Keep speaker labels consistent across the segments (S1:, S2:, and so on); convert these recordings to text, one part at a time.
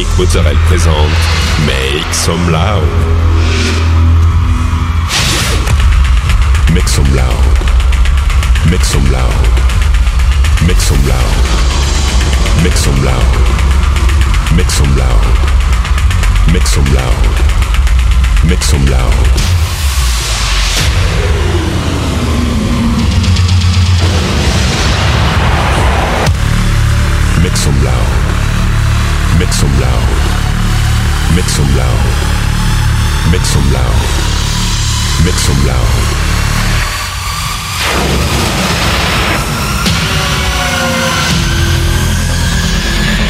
S1: Dominique Mozzarel présente Make Some Loud. Make Some Loud. Make Some Loud. Make Some Loud. Make Some Loud. Make Some Loud. Make Some Loud. Make Some Loud. Make Some Loud. Make some loud. Make some loud. Make some loud. Make some loud.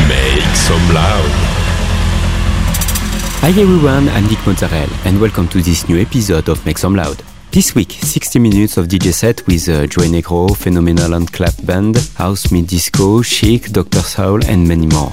S1: Make some loud.
S2: Hi everyone, I'm Nick Mozzarella and welcome to this new episode of Make Some Loud. This week, 60 minutes of DJ set with uh, Joey Negro, Phenomenal Handclap Band, Horse Meat Disco, Chic, Dr. Soul and many more.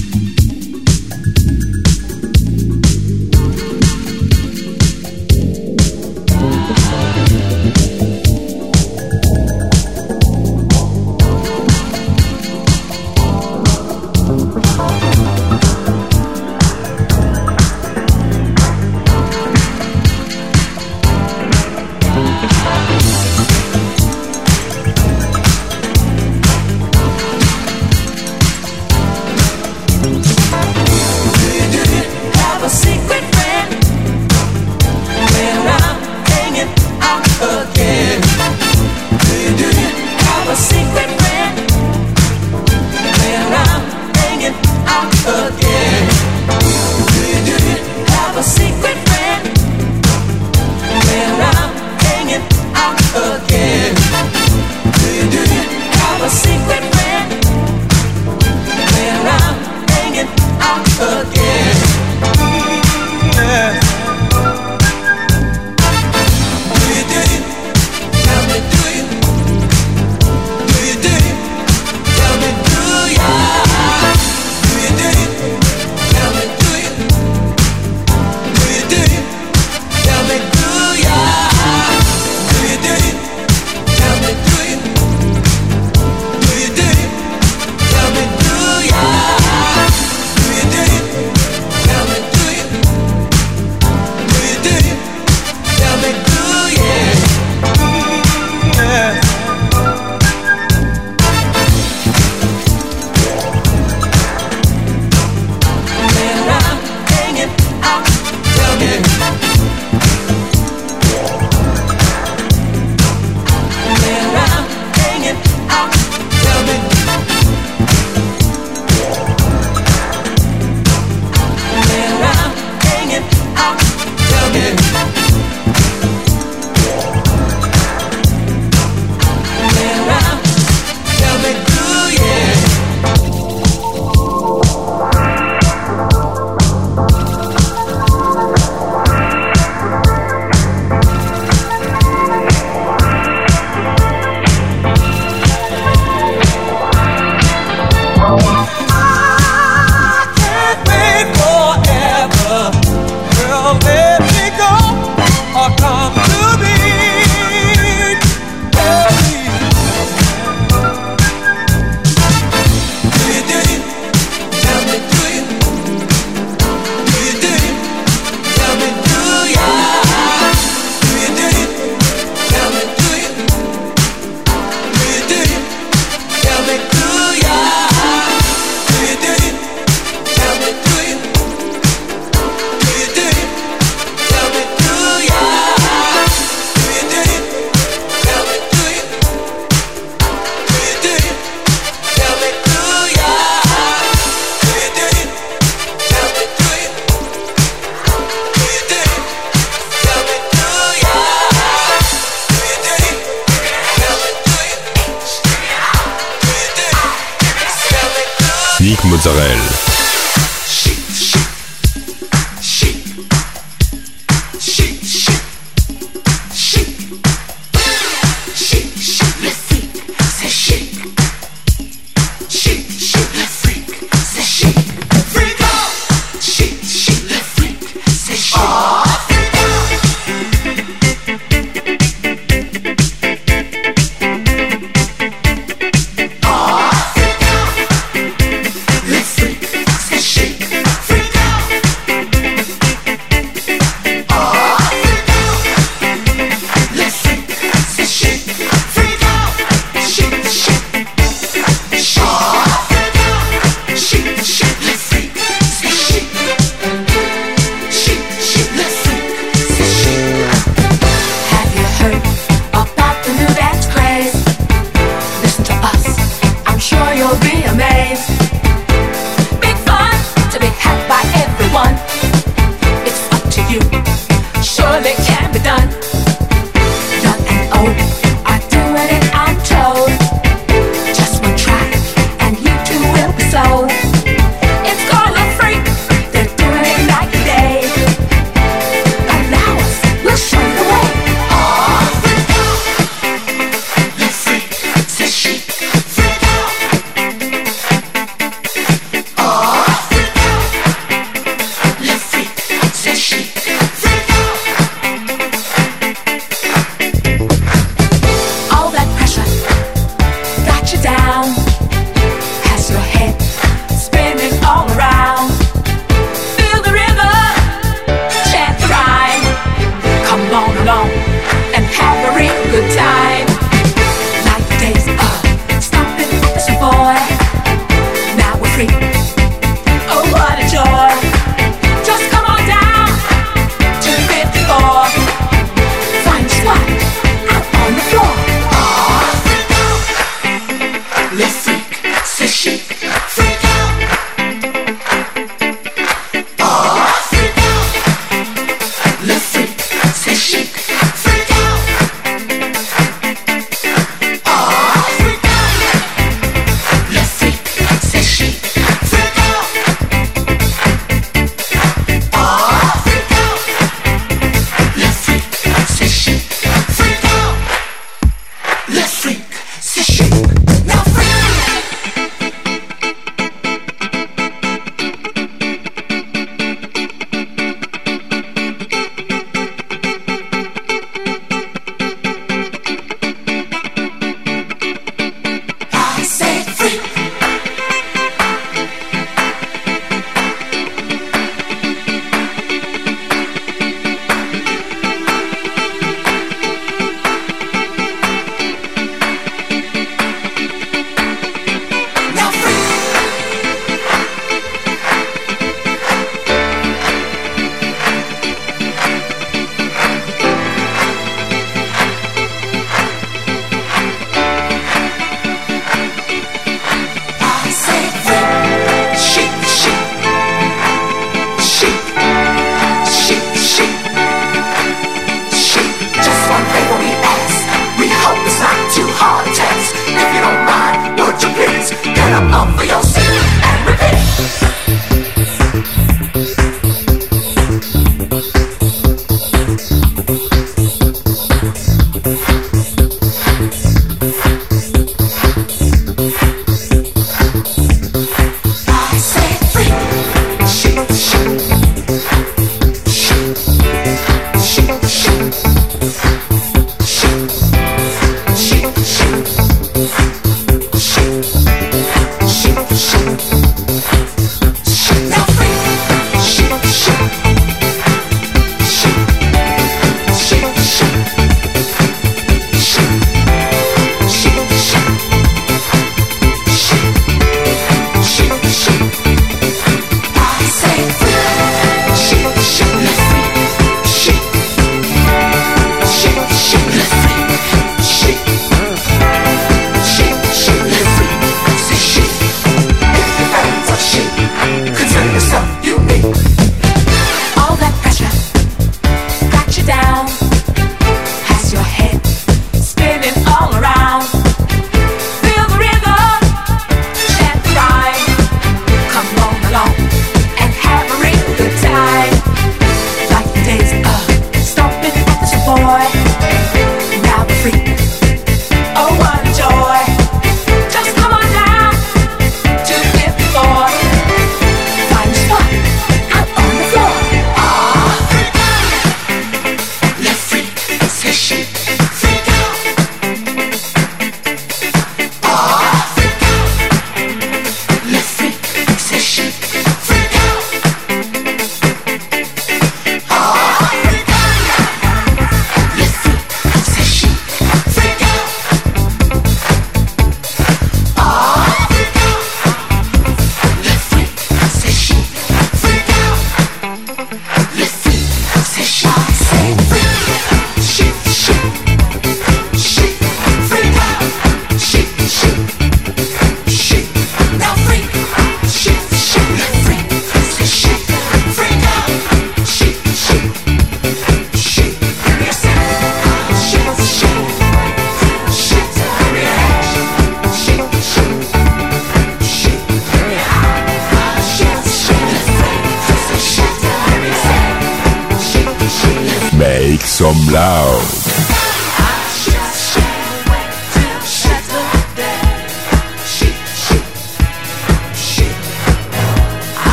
S3: resolver.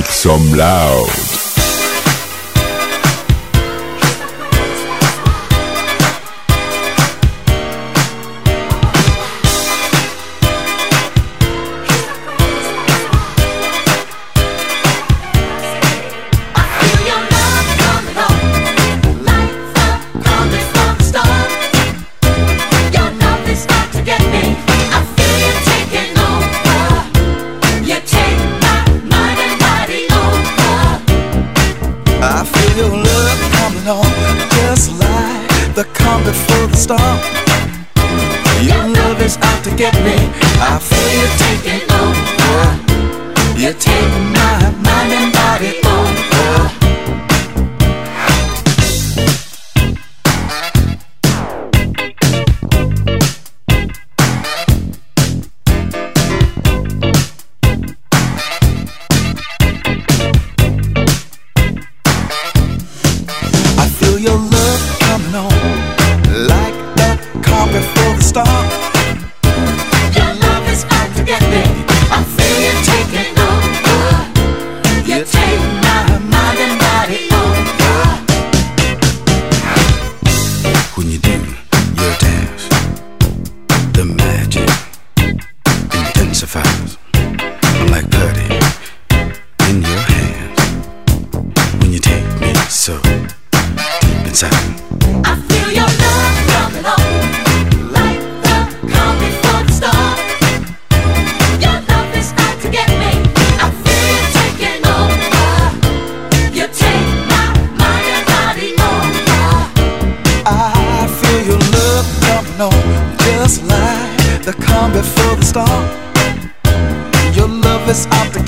S4: Make some loud.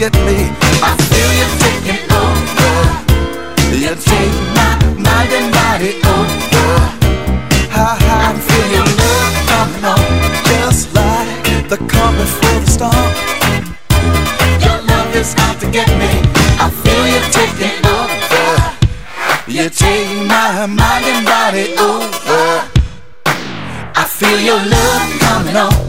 S5: at
S6: me.
S7: I feel you taking over. You take my mind and body over. Ha ha, I'm feeling love coming on, just like the calm before the storm. Your love is out to get me. I feel you taking over. You take my mind and body over.
S6: I feel
S8: your love coming
S4: on.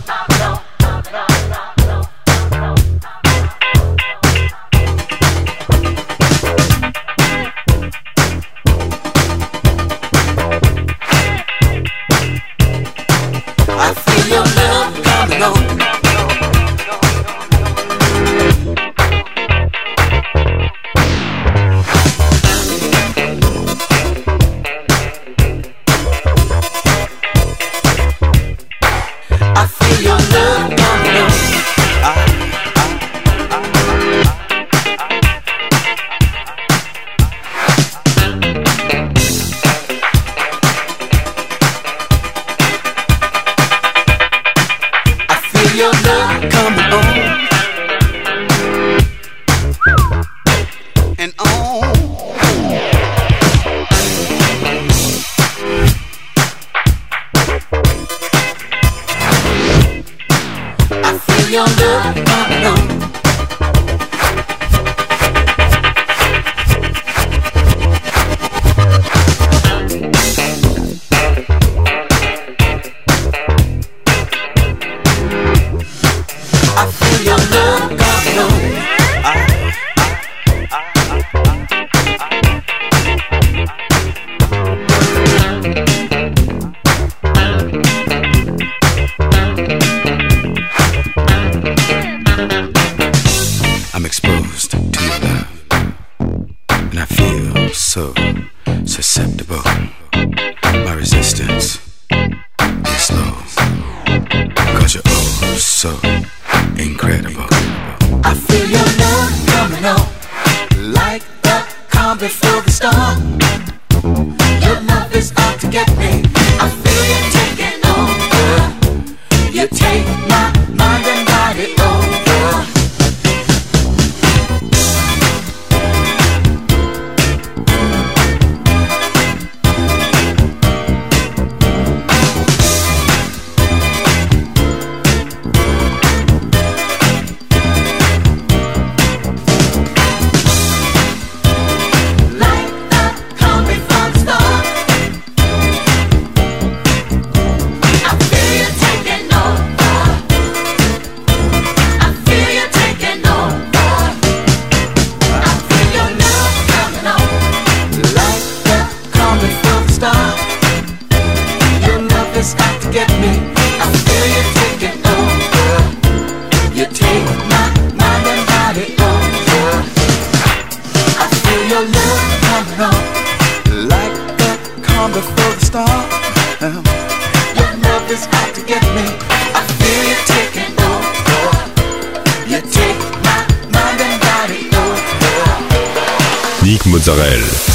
S4: Over. Nick Mozzarella.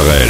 S4: Mozzarella.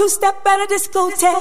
S9: Two step at a discotheque.